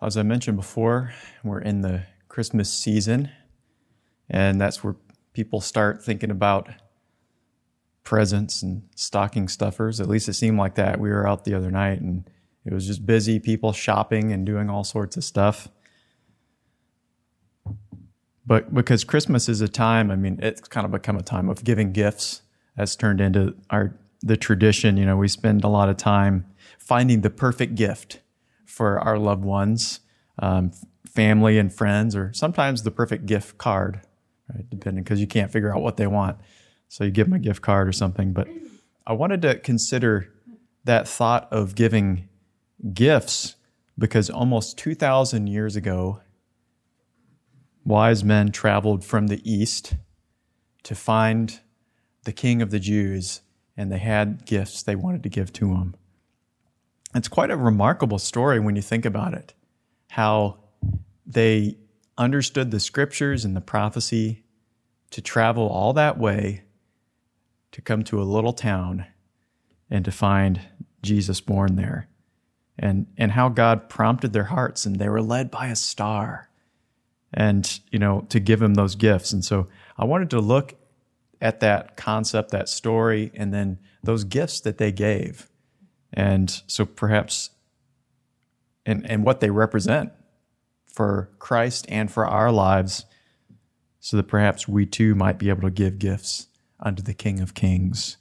As I mentioned before, we're in the Christmas season, and that's where people start thinking about presents and stocking stuffers. At least it seemed like that. We were out the other night and it was just busy, people shopping and doing all sorts of stuff. But because Christmas is a time, I mean, it's kind of become a time of giving gifts. That's turned into our the tradition. You know, we spend a lot of time finding the perfect gift for our loved ones, um, family and friends, or sometimes the perfect gift card, right? Depending, because you can't figure out what they want. So you give them a gift card or something. But I wanted to consider that thought of giving gifts because almost 2,000 years ago, wise men traveled from the east to find the king of the Jews, and they had gifts they wanted to give to him. It's quite a remarkable story when you think about it, how they understood the scriptures and the prophecy to travel all that way to come to a little town and to find Jesus born there. And, and how God prompted their hearts and they were led by a star and, you know, to give him those gifts. And so I wanted to look at that concept, that story, and then those gifts that they gave and so perhaps, and, and what they represent for Christ and for our lives, so that perhaps we too might be able to give gifts unto the King of Kings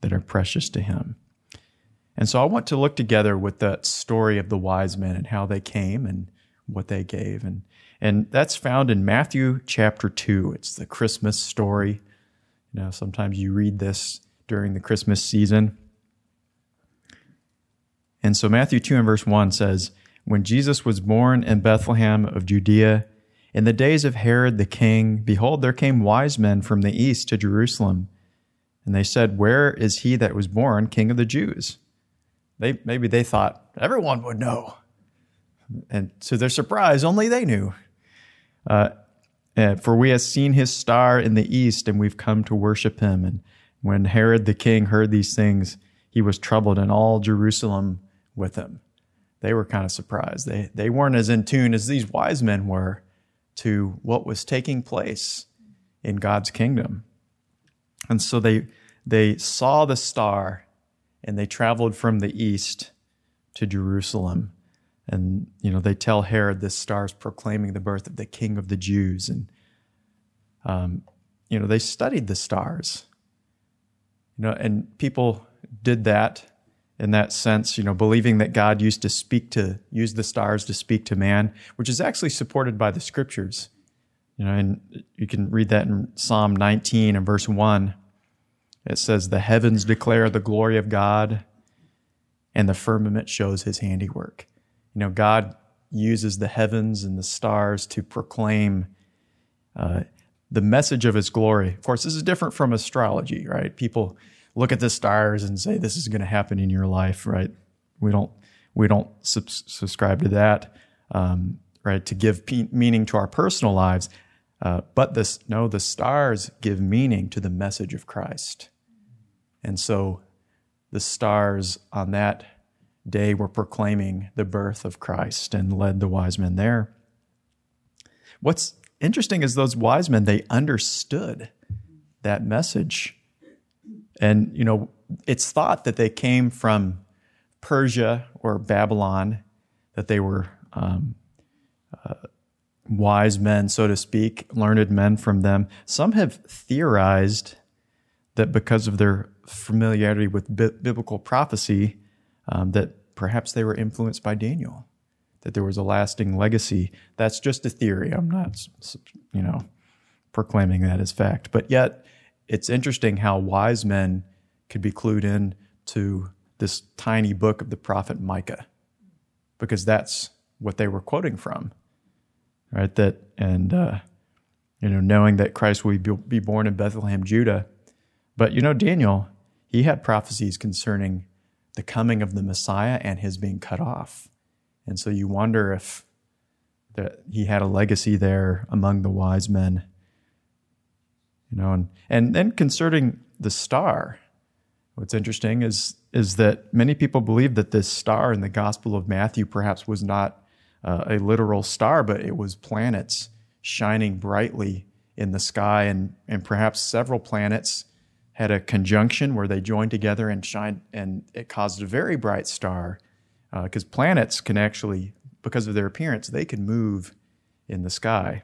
that are precious to Him. And so I want to look together with that story of the wise men and how they came and what they gave. And, and that's found in Matthew chapter 2. It's the Christmas story. You know, sometimes you read this during the Christmas season. And so Matthew 2 and verse 1 says, When Jesus was born in Bethlehem of Judea, in the days of Herod the king, behold, there came wise men from the east to Jerusalem. And they said, Where is he that was born king of the Jews? They, maybe they thought everyone would know. And to their surprise, only they knew. Uh, uh for we have seen his star in the east, and we've come to worship him. And when Herod the king heard these things, he was troubled, and all Jerusalem with him. They were kind of surprised. They, they weren't as in tune as these wise men were to what was taking place in God's kingdom. And so they, they saw the star and they traveled from the east to Jerusalem. And, you know, they tell Herod this star is proclaiming the birth of the king of the Jews. And, um, you know, they studied the stars. You know, and people did that in that sense, you know, believing that God used to speak to, use the stars to speak to man, which is actually supported by the scriptures. You know, and you can read that in Psalm 19 and verse 1. It says, The heavens declare the glory of God, and the firmament shows his handiwork. You know, God uses the heavens and the stars to proclaim uh, the message of his glory. Of course, this is different from astrology, right? People look at the stars and say this is going to happen in your life, right? We don't we don't sub- subscribe to that, um, right? To give meaning to our personal lives, uh, but this no, the stars give meaning to the message of Christ, and so the stars on that day were proclaiming the birth of Christ and led the wise men there. What's interesting is those wise men they understood that message and, you know, it's thought that they came from Persia or Babylon, that they were um, uh, wise men, so to speak, learned men from them. Some have theorized that because of their familiarity with bi- biblical prophecy, um, that perhaps they were influenced by Daniel, that there was a lasting legacy. That's just a theory. I'm not, you know, proclaiming that as fact. But yet, it's interesting how wise men could be clued in to this tiny book of the prophet Micah, because that's what they were quoting from, right? That and uh, you know, knowing that Christ will be born in Bethlehem, Judah, but you know, Daniel, he had prophecies concerning the coming of the Messiah and his being cut off, and so you wonder if that he had a legacy there among the wise men you know, and, and then concerning the star, what's interesting is, is that many people believe that this star in the Gospel of Matthew perhaps was not uh, a literal star, but it was planets shining brightly in the sky, and, and perhaps several planets had a conjunction where they joined together and shined, and it caused a very bright star. Because uh, planets can actually, because of their appearance, they can move in the sky.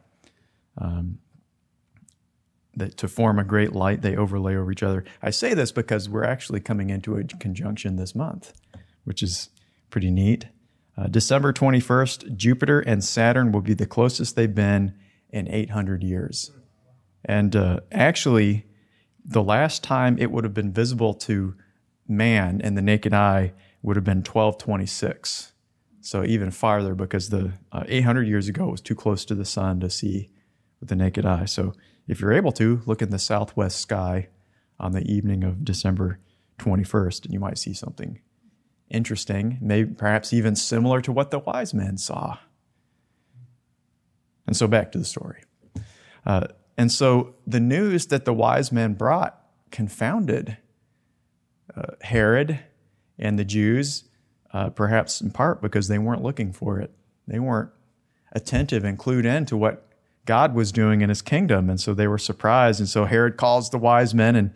Um, that to form a great light, they overlay over each other. I say this because we're actually coming into a conjunction this month, which is pretty neat. Uh, December 21st, Jupiter and Saturn will be the closest they've been in 800 years. And uh, actually, the last time it would have been visible to man and the naked eye would have been 1226. So even farther because the uh, 800 years ago was too close to the sun to see with the naked eye. So if you're able to, look in the southwest sky on the evening of December 21st, and you might see something interesting, maybe perhaps even similar to what the wise men saw. And so back to the story. Uh, and so the news that the wise men brought confounded uh, Herod and the Jews, uh, perhaps in part because they weren't looking for it. They weren't attentive and clued in to what God was doing in his kingdom. And so they were surprised. And so Herod calls the wise men and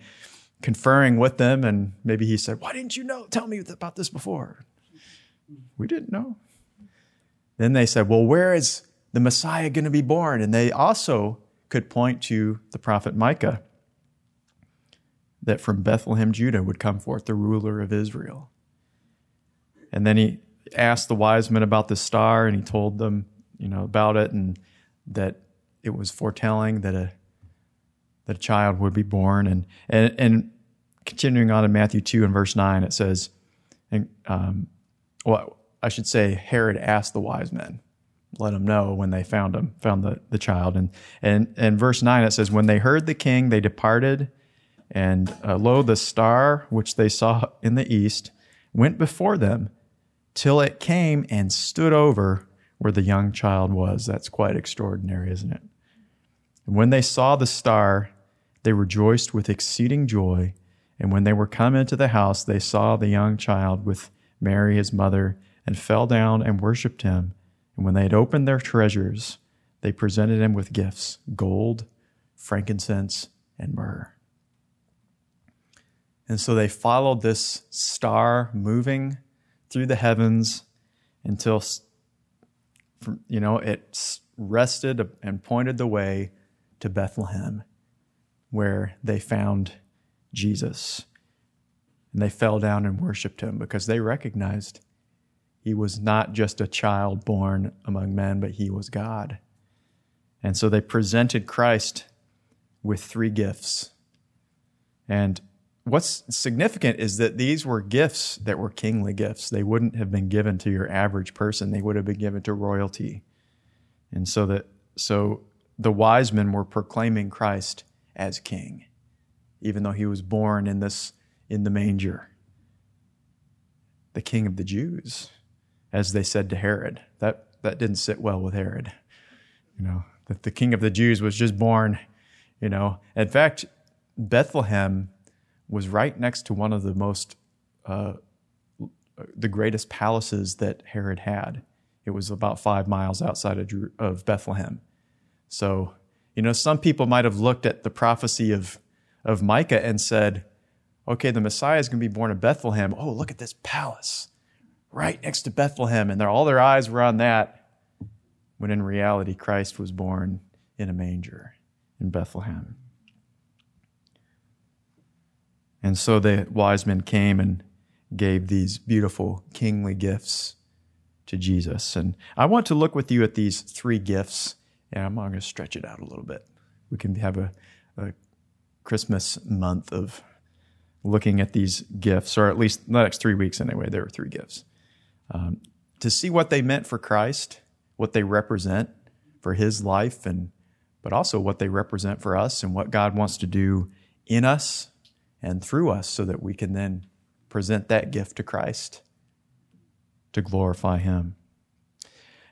conferring with them. And maybe he said, Why didn't you know? Tell me about this before. We didn't know. Then they said, Well, where is the Messiah going to be born? And they also could point to the prophet Micah that from Bethlehem, Judah would come forth the ruler of Israel. And then he asked the wise men about the star and he told them, you know, about it and that it was foretelling that a that a child would be born. And and, and continuing on in Matthew two and verse nine, it says, and um, well, I should say Herod asked the wise men, let them know when they found him, found the, the child. And and and verse nine it says, when they heard the king, they departed, and uh, lo, the star which they saw in the east went before them, till it came and stood over where the young child was. That's quite extraordinary, isn't it? And when they saw the star, they rejoiced with exceeding joy. And when they were come into the house, they saw the young child with Mary his mother, and fell down and worshipped him. And when they had opened their treasures, they presented him with gifts gold, frankincense, and myrrh. And so they followed this star moving through the heavens until you know it rested and pointed the way to Bethlehem, where they found Jesus. And they fell down and worshiped him because they recognized he was not just a child born among men, but he was God. And so they presented Christ with three gifts. And what's significant is that these were gifts that were kingly gifts. They wouldn't have been given to your average person, they would have been given to royalty. And so that so the wise men were proclaiming Christ as king, even though he was born in this in the manger. The king of the Jews, as they said to Herod. That that didn't sit well with Herod. You know, that the king of the Jews was just born, you know. In fact, Bethlehem was right next to one of the most uh, the greatest palaces that Herod had. It was about five miles outside of, of Bethlehem. So, you know, some people might have looked at the prophecy of, of Micah and said, okay, the Messiah is going to be born in Bethlehem. Oh, look at this palace right next to Bethlehem. And all their eyes were on that. When in reality, Christ was born in a manger in Bethlehem. And so the wise men came and gave these beautiful kingly gifts to Jesus. And I want to look with you at these three gifts yeah, I'm going to stretch it out a little bit. We can have a, a Christmas month of looking at these gifts, or at least the next three weeks anyway. There were three gifts. Um, to see what they meant for Christ, what they represent for his life, and but also what they represent for us and what God wants to do in us and through us so that we can then present that gift to Christ to glorify him.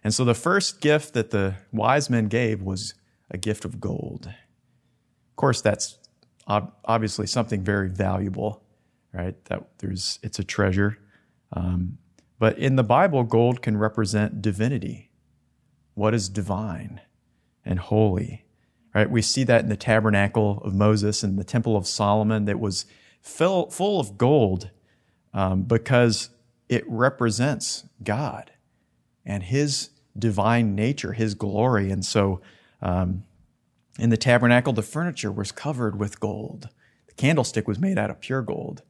And so the first gift that the wise men gave was a gift of gold. Of course, that's ob- obviously something very valuable, right? That there's it's a treasure. Um, but in the Bible, gold can represent divinity. what is divine and holy. Right? We see that in the tabernacle of Moses and the temple of Solomon that was fill, full of gold um, because it represents God and His divine nature, His glory. And so um, in the tabernacle, the furniture was covered with gold. The candlestick was made out of pure gold.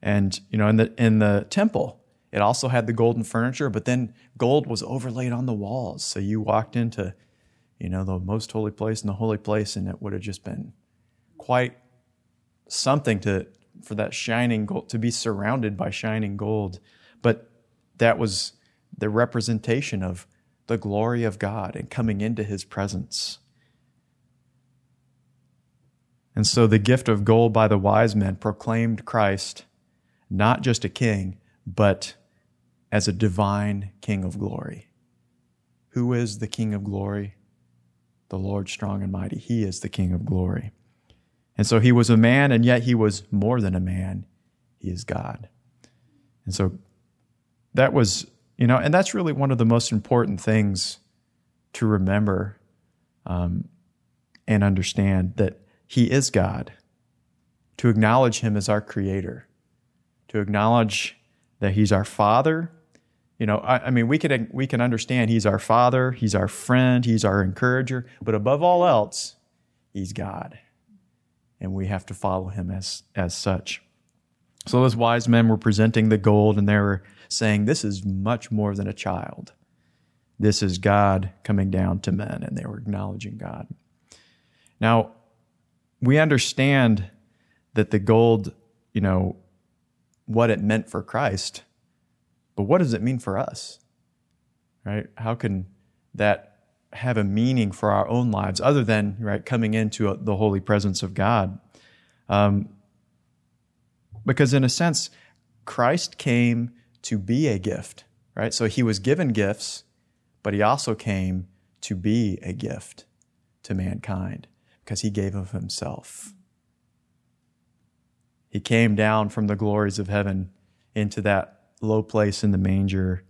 And, you know, in the, in the temple, it also had the golden furniture, but then gold was overlaid on the walls. So you walked into, you know, the most holy place and the holy place, and it would have just been quite something to for that shining gold to be surrounded by shining gold. But that was the representation of the glory of God and coming into his presence. And so the gift of gold by the wise men proclaimed Christ not just a king, but as a divine King of glory. Who is the King of glory? The Lord strong and mighty. He is the King of glory. And so he was a man, and yet he was more than a man. He is God. And so that was, you know, and that's really one of the most important things to remember um, and understand that he is God, to acknowledge him as our creator, to acknowledge that he's our father. You know, I, I, mean, we can we can understand he's our father, he's our friend, he's our encourager, but above all else, he's God, and we have to follow him as as such. So those wise men were presenting the gold, and they were saying, "This is much more than a child. This is God coming down to men," and they were acknowledging God. Now, we understand that the gold, you know, what it meant for Christ but what does it mean for us? Right? How can that have a meaning for our own lives other than right coming into a, the holy presence of God? Um, because in a sense, Christ came to be a gift, right? So he was given gifts, but he also came to be a gift to mankind because he gave of himself. He came down from the glories of heaven into that low place in the manger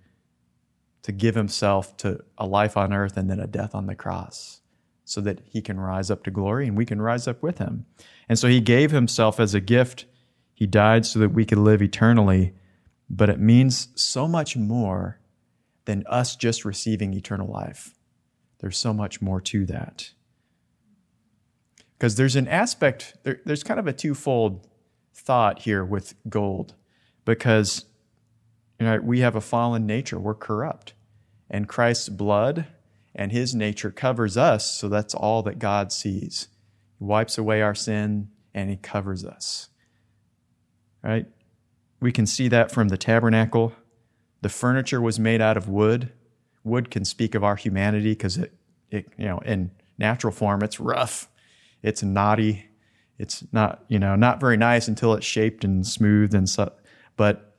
to give himself to a life on earth and then a death on the cross so that he can rise up to glory and we can rise up with him. And so he gave himself as a gift. He died so that we could live eternally. But it means so much more than us just receiving eternal life. There's so much more to that. Because there's an aspect, there, there's kind of a twofold thought here with gold. Because you know, we have a fallen nature, we're corrupt. And Christ's blood and his nature covers us, so that's all that God sees. He wipes away our sin and he covers us. Right? We can see that from the tabernacle. The furniture was made out of wood. Wood can speak of our humanity because it, it, you know, in natural form, it's rough, it's knotty, it's not, you know, not very nice until it's shaped and smooth and so. But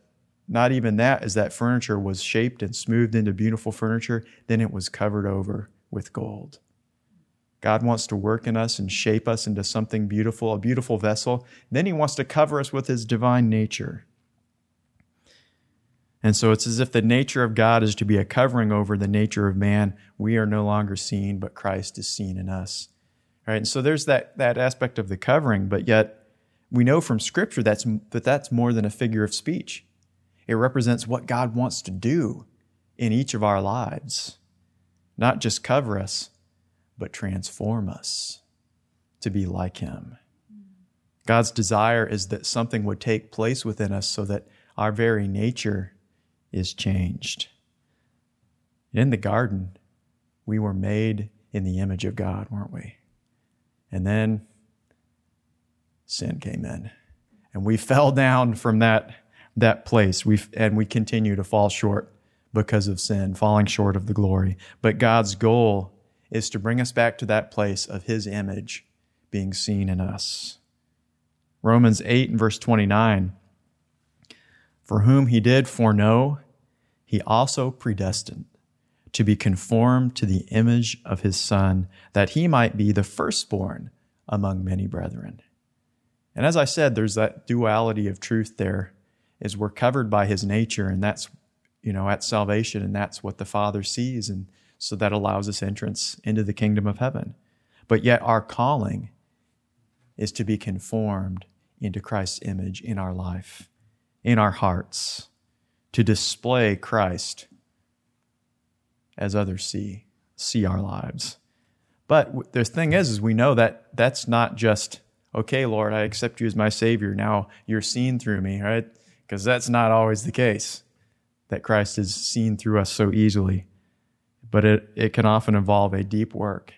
not even that, as that furniture was shaped and smoothed into beautiful furniture, then it was covered over with gold. God wants to work in us and shape us into something beautiful, a beautiful vessel. Then He wants to cover us with His divine nature. And so it's as if the nature of God is to be a covering over the nature of man. We are no longer seen, but Christ is seen in us. Right? And so there's that, that aspect of the covering, but yet we know from Scripture that's, that that's more than a figure of speech. It represents what God wants to do in each of our lives. Not just cover us, but transform us to be like Him. God's desire is that something would take place within us so that our very nature is changed. In the garden, we were made in the image of God, weren't we? And then sin came in. And we fell down from that that place. We and we continue to fall short because of sin, falling short of the glory. But God's goal is to bring us back to that place of His image being seen in us. Romans 8 and verse 29 For whom He did foreknow, He also predestined to be conformed to the image of His Son, that He might be the firstborn among many brethren. And as I said, there's that duality of truth there is we're covered by his nature and that's you know at salvation and that's what the father sees and So that allows us entrance into the kingdom of heaven. But yet, our calling is to be conformed into Christ's image in our life, in our hearts, to display Christ as others see, see our lives. But the thing is, is we know that that's not just, okay, Lord, I accept you as my Savior. Now you're seen through me, right? Because that's not always the case, that Christ is seen through us so easily. But it, it can often involve a deep work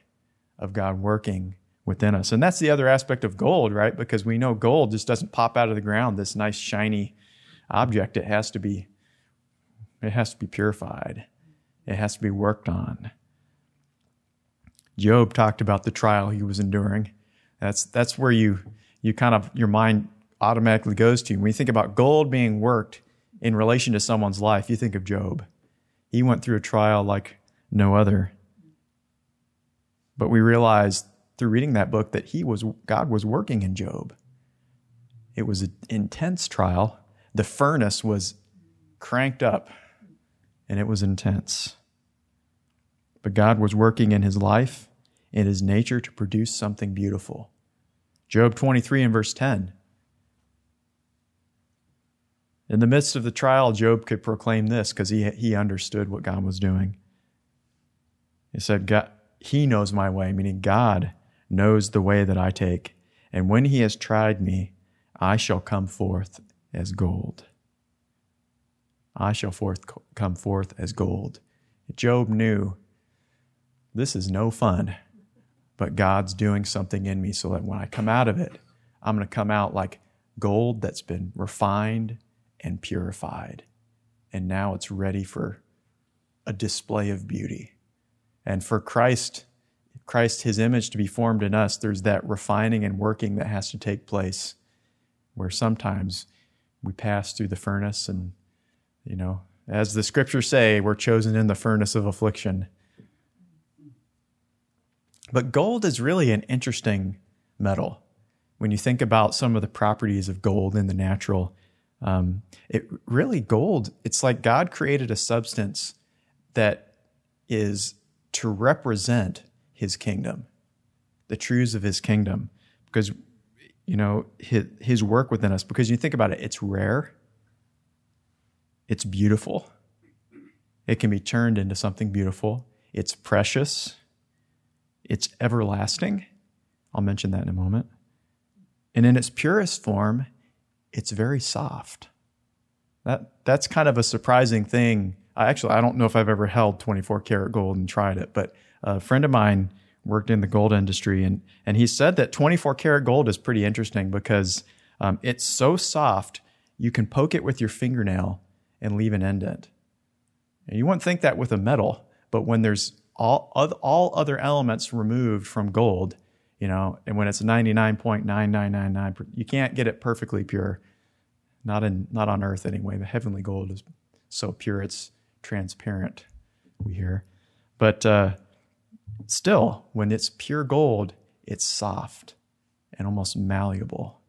of God working within us. And that's the other aspect of gold, right? Because we know gold just doesn't pop out of the ground, this nice shiny object. It has to be it has to be purified. It has to be worked on. Job talked about the trial he was enduring. That's that's where you you kind of your mind automatically goes to. When you think about gold being worked in relation to someone's life, you think of Job. He went through a trial like no other. But we realized through reading that book that he was God was working in Job. It was an intense trial. The furnace was cranked up and it was intense. But God was working in his life, in his nature, to produce something beautiful. Job 23 and verse 10. In the midst of the trial, Job could proclaim this because he, he understood what God was doing. He said, God, He knows my way, meaning God knows the way that I take. And when He has tried me, I shall come forth as gold. I shall forth come forth as gold. Job knew this is no fun, but God's doing something in me so that when I come out of it, I'm going to come out like gold that's been refined and purified. And now it's ready for a display of beauty. And for Christ, Christ, his image to be formed in us, there's that refining and working that has to take place where sometimes we pass through the furnace and you know, as the scriptures say, we're chosen in the furnace of affliction. But gold is really an interesting metal. When you think about some of the properties of gold in the natural, um, it really gold. It's like God created a substance that is to represent His kingdom, the truths of His kingdom, because you know His, his work within us. Because you think about it, it's rare, it's beautiful. It can be turned into something beautiful. It's precious. It's everlasting. I'll mention that in a moment. And in its purest form, it's very soft. That that's kind of a surprising thing. I actually I don't know if I've ever held 24 karat gold and tried it, but a friend of mine worked in the gold industry and and he said that 24 karat gold is pretty interesting because um, it's so soft you can poke it with your fingernail and leave an indent. And you wouldn't think that with a metal, but when there's all, all other elements removed from gold, you know, and when it's 99.9999, you can't get it perfectly pure. Not in not on earth anyway. The heavenly gold is so pure it's transparent. We hear, but uh, still, when it's pure gold, it's soft and almost malleable.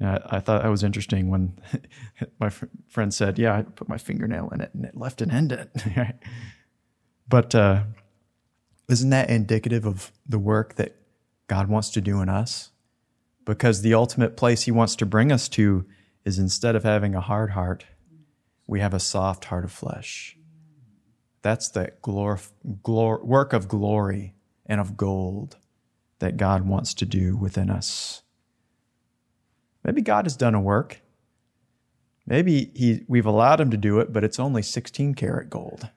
I, I, thought that was interesting when my fr- friend said, "Yeah, I put my fingernail in it and it left an indent." but uh, isn't that indicative of the work that God wants to do in us? Because the ultimate place He wants to bring us to is instead of having a hard heart, we have a soft heart of flesh. That's the glor- work of glory and of gold that God wants to do within us. Maybe God has done a work. Maybe he, we've allowed him to do it, but it's only 16 karat gold.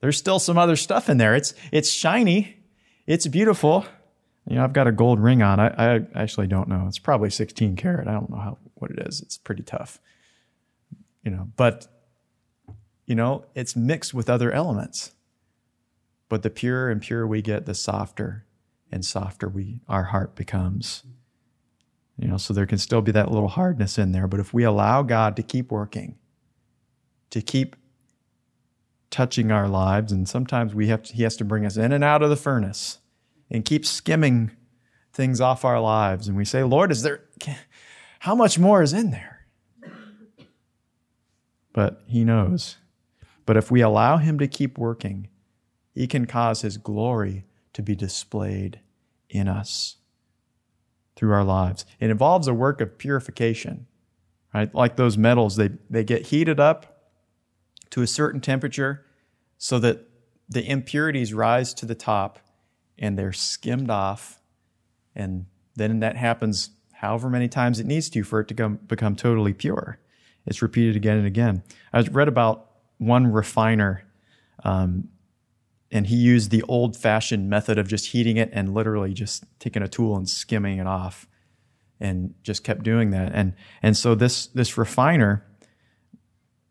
There's still some other stuff in there. It's, it's shiny. It's beautiful. You know, I've got a gold ring on. I, I actually don't know. It's probably 16 karat. I don't know how, what it is. It's pretty tough. You know, but, you know, it's mixed with other elements. But the purer and purer we get, the softer and softer we, our heart becomes. You know, so there can still be that little hardness in there. But if we allow God to keep working, to keep touching our lives, and sometimes we have to, He has to bring us in and out of the furnace and keep skimming things off our lives. And we say, Lord, is there, how much more is in there? But He knows. But if we allow Him to keep working, He can cause His glory to be displayed in us through our lives. It involves a work of purification, right? Like those metals, they, they get heated up to a certain temperature so that the impurities rise to the top and they're skimmed off. And then that happens however many times it needs to for it to come, become totally pure. It's repeated again and again. I read about one refiner, um, and he used the old fashioned method of just heating it and literally just taking a tool and skimming it off and just kept doing that. And, and so this, this refiner,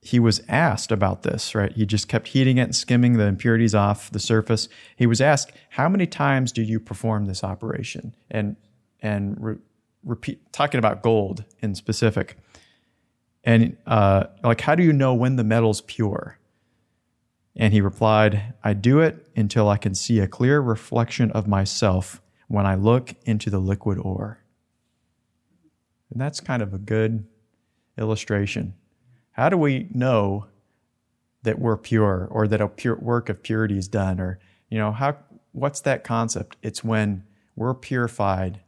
he was asked about this, right? He just kept heating it and skimming the impurities off the surface. He was asked, how many times do you perform this operation? And, and re- repeat, talking about gold in specific. And uh, like, how do you know when the metal's pure? And he replied, I do it until I can see a clear reflection of myself when I look into the liquid ore. And that's kind of a good illustration. How do we know that we're pure or that a pure work of purity is done? Or, you know, how, what's that concept? It's when we're purified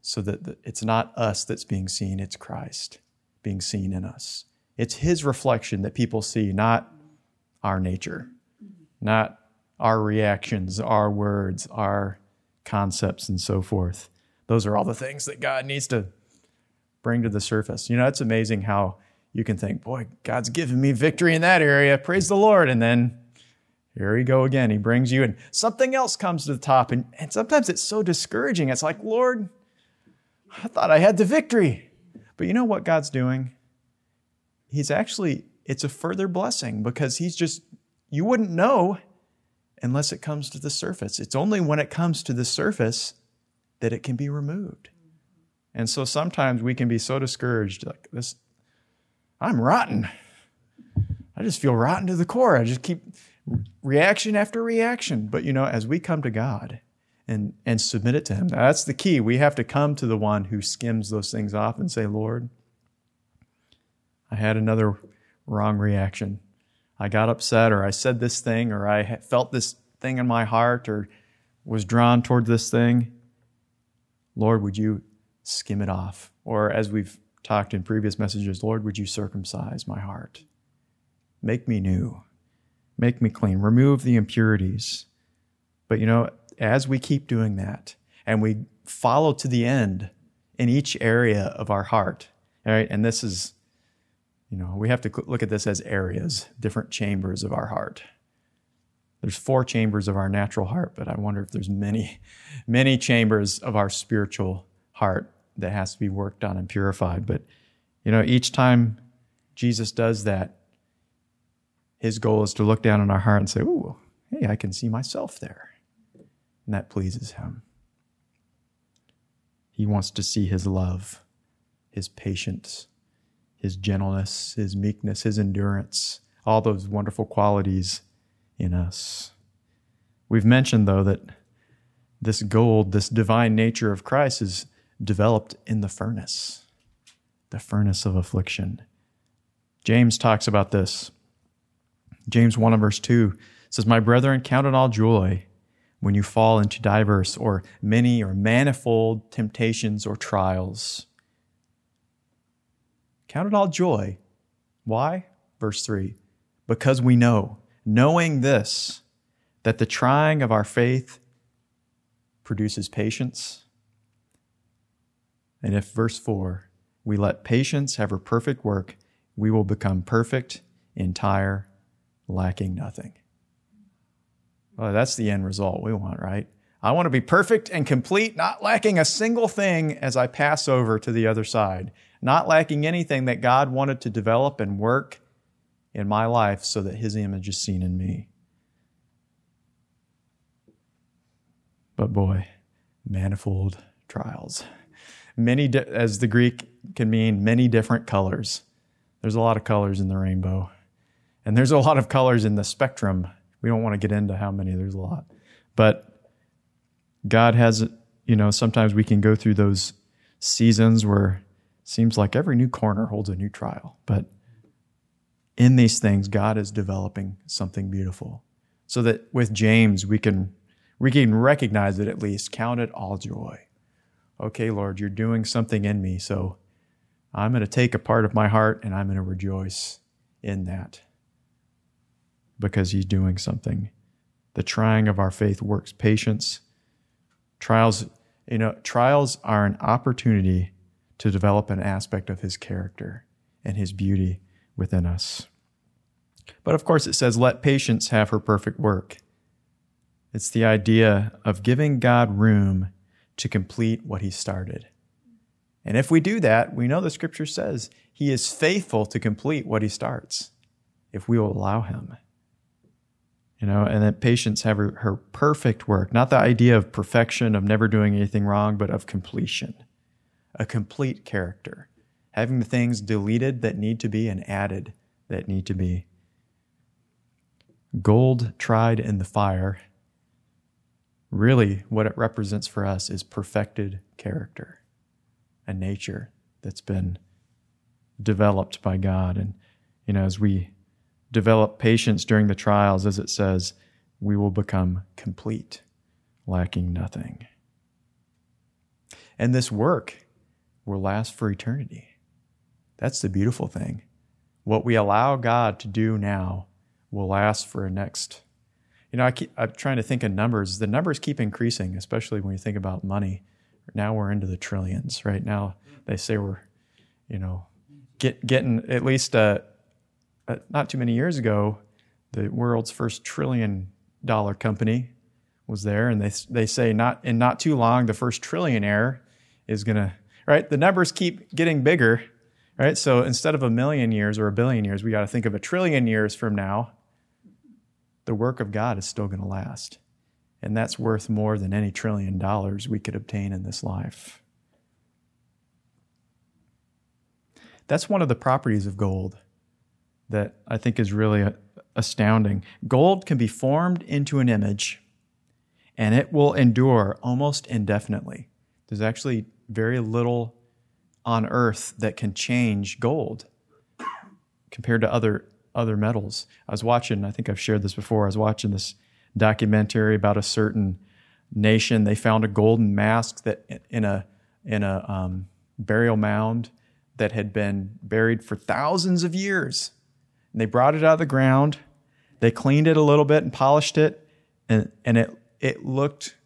so that it's not us that's being seen, it's Christ being seen in us. It's His reflection that people see, not our nature, not our reactions, our words, our concepts, and so forth. Those are all the things that God needs to bring to the surface. You know, it's amazing how you can think, boy, God's given me victory in that area. Praise the Lord. And then here we go again. He brings you, and something else comes to the top. And, and sometimes it's so discouraging. It's like, Lord, I thought I had the victory. But you know what God's doing? He's actually, it's a further blessing because He's just, you wouldn't know unless it comes to the surface. It's only when it comes to the surface that it can be removed. And so sometimes we can be so discouraged, like this, I'm rotten. I just feel rotten to the core. I just keep reaction after reaction. But you know, as we come to God and, and submit it to Him, that's the key. We have to come to the one who skims those things off and say, Lord, I had another wrong reaction. I got upset, or I said this thing, or I felt this thing in my heart, or was drawn toward this thing. Lord, would you skim it off. Or as we've talked in previous messages, Lord, would you circumcise my heart? Make me new. Make me clean. Remove the impurities. But you know, as we keep doing that and we follow to the end in each area of our heart, all right, and this is, you know, we have to look at this as areas, different chambers of our heart. There's four chambers of our natural heart, but I wonder if there's many, many chambers of our spiritual heart that has to be worked on and purified. But, you know, each time Jesus does that, his goal is to look down in our heart and say, Ooh, hey, I can see myself there. And that pleases him. He wants to see his love, his patience, his gentleness, his meekness, his endurance, all those wonderful qualities in us. We've mentioned, though, that this gold, this divine nature of Christ is developed in the furnace, the furnace of affliction. James talks about this. James 1 and verse 2 says, My brethren, count it all joy when you fall into diverse or many or manifold temptations or trials. Count it all joy. Why? Verse 3 Because we know, knowing this, that the trying of our faith produces patience and if, verse 4, we let patience have her perfect work, we will become perfect, entire, lacking nothing. Well, that's the end result we want, right? I want to be perfect and complete, not lacking a single thing as I pass over to the other side, not lacking anything that God wanted to develop and work in my life so that His image is seen in me. But boy, manifold trials many, di- as the Greek can mean, many different colors. There's a lot of colors in the rainbow. And there's a lot of colors in the spectrum. We don't want to get into how many, there's a lot. But God has, you know, sometimes we can go through those seasons where it seems like every new corner holds a new trial. But in these things, God is developing something beautiful so that with James we can we can recognize it at least, count it all joy. Okay, Lord, you're doing something in me, so I'm going to take a part of my heart and I'm going to rejoice in that because he's doing something. The trying of our faith works patience. Trials, you know, trials are an opportunity to develop an aspect of his character and his beauty within us. But of course, it says, let patience have her perfect work. It's the idea of giving God room to complete what He started. And if we do that, we know the scripture says He is faithful to complete what He starts if we will allow Him. You know, and that patience have her, her perfect work, not the idea of perfection, of never doing anything wrong, but of completion, a complete character, having the things deleted that need to be and added that need to be. Gold tried in the fire. Really what it represents for us is perfected character, a nature that's been developed by God. And, you know, as we develop patience during the trials, as it says, we will become complete, lacking nothing. And this work will last for eternity. That's the beautiful thing. What we allow God to do now will last for a next you know, I keep, I'm trying to think of numbers. The numbers keep increasing, especially when you think about money. Now we're into the trillions. Right now, they say we're, you know, get, getting at least uh, uh, not too many years ago, the world's first trillion dollar company was there, and they they say not in not too long the first trillionaire is gonna right. The numbers keep getting bigger, right? So instead of a million years or a billion years, we got to think of a trillion years from now the work of God is still going to last. And that's worth more than any trillion dollars we could obtain in this life. That's one of the properties of gold that I think is really astounding. Gold can be formed into an image and it will endure almost indefinitely. There's actually very little on earth that can change gold compared to other other metals. I was watching, I think I've shared this before, I was watching this documentary about a certain nation. They found a golden mask that in a in a um, burial mound that had been buried for thousands of years. And they brought it out of the ground. They cleaned it a little bit and polished it, and, and it it looked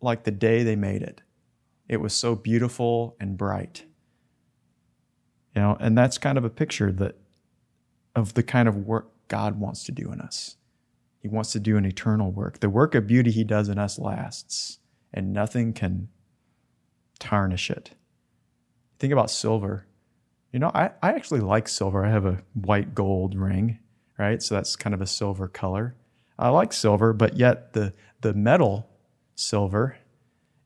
like the day they made it. It was so beautiful and bright. You know, and that's kind of a picture that of the kind of work God wants to do in us. He wants to do an eternal work. The work of beauty He does in us lasts, and nothing can tarnish it. Think about silver. You know, I, I actually like silver. I have a white gold ring, right? So that's kind of a silver color. I like silver, but yet the, the metal silver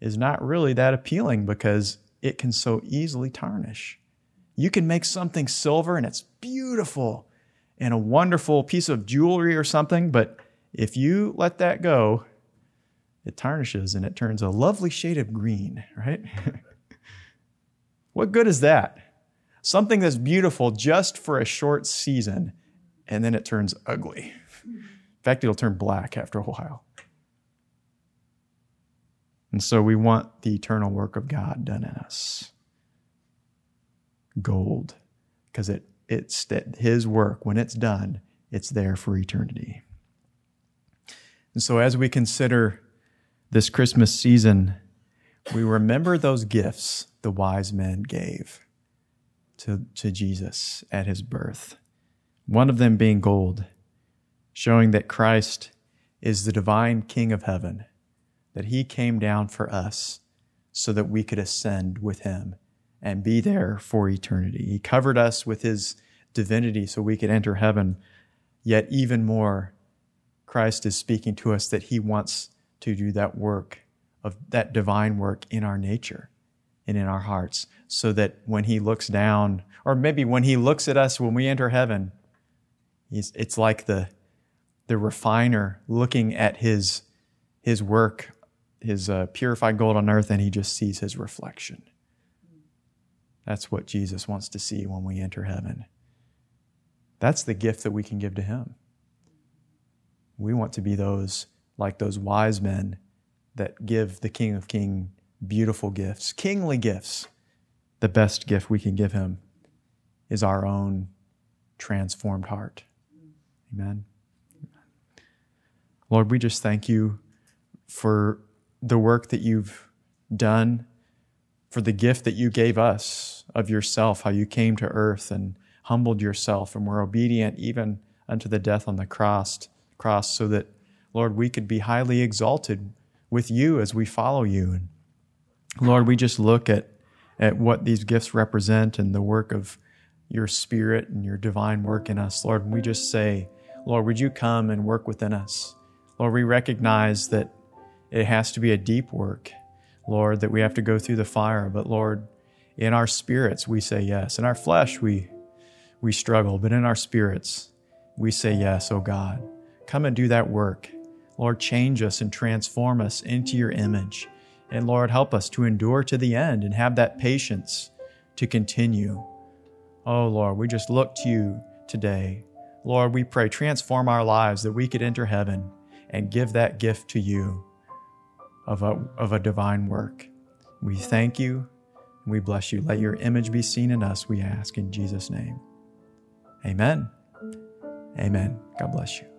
is not really that appealing because it can so easily tarnish. You can make something silver and it's beautiful and a wonderful piece of jewelry or something, but if you let that go, it tarnishes and it turns a lovely shade of green, right? what good is that? Something that's beautiful just for a short season, and then it turns ugly. In fact, it'll turn black after a while. And so we want the eternal work of God done in us. Gold, because it it's his work, when it's done, it's there for eternity. And so as we consider this Christmas season, we remember those gifts the wise men gave to, to Jesus at his birth. One of them being gold, showing that Christ is the divine King of heaven, that he came down for us so that we could ascend with him and be there for eternity. He covered us with his divinity so we could enter heaven. Yet, even more, Christ is speaking to us that he wants to do that work of that divine work in our nature and in our hearts so that when he looks down, or maybe when he looks at us when we enter heaven, it's like the, the refiner looking at his, his work, his uh, purified gold on earth, and he just sees his reflection. That's what Jesus wants to see when we enter heaven. That's the gift that we can give to Him. We want to be those like those wise men that give the King of Kings beautiful gifts, kingly gifts. The best gift we can give him is our own transformed heart. Amen. Lord, we just thank you for the work that you've done, for the gift that you gave us of yourself, how you came to earth and humbled yourself and were obedient even unto the death on the cross, cross so that, Lord, we could be highly exalted with you as we follow you. And Lord, we just look at, at what these gifts represent and the work of your spirit and your divine work in us, Lord. We just say, Lord, would you come and work within us? Lord, we recognize that it has to be a deep work, Lord, that we have to go through the fire. But Lord, in our spirits, we say yes. In our flesh, we, we struggle, but in our spirits, we say yes, oh God. Come and do that work. Lord, change us and transform us into your image. And Lord, help us to endure to the end and have that patience to continue. Oh Lord, we just look to you today. Lord, we pray, transform our lives that we could enter heaven and give that gift to you of a, of a divine work. We thank you and we bless you. Let your image be seen in us, we ask in Jesus' name. Amen. Amen. God bless you.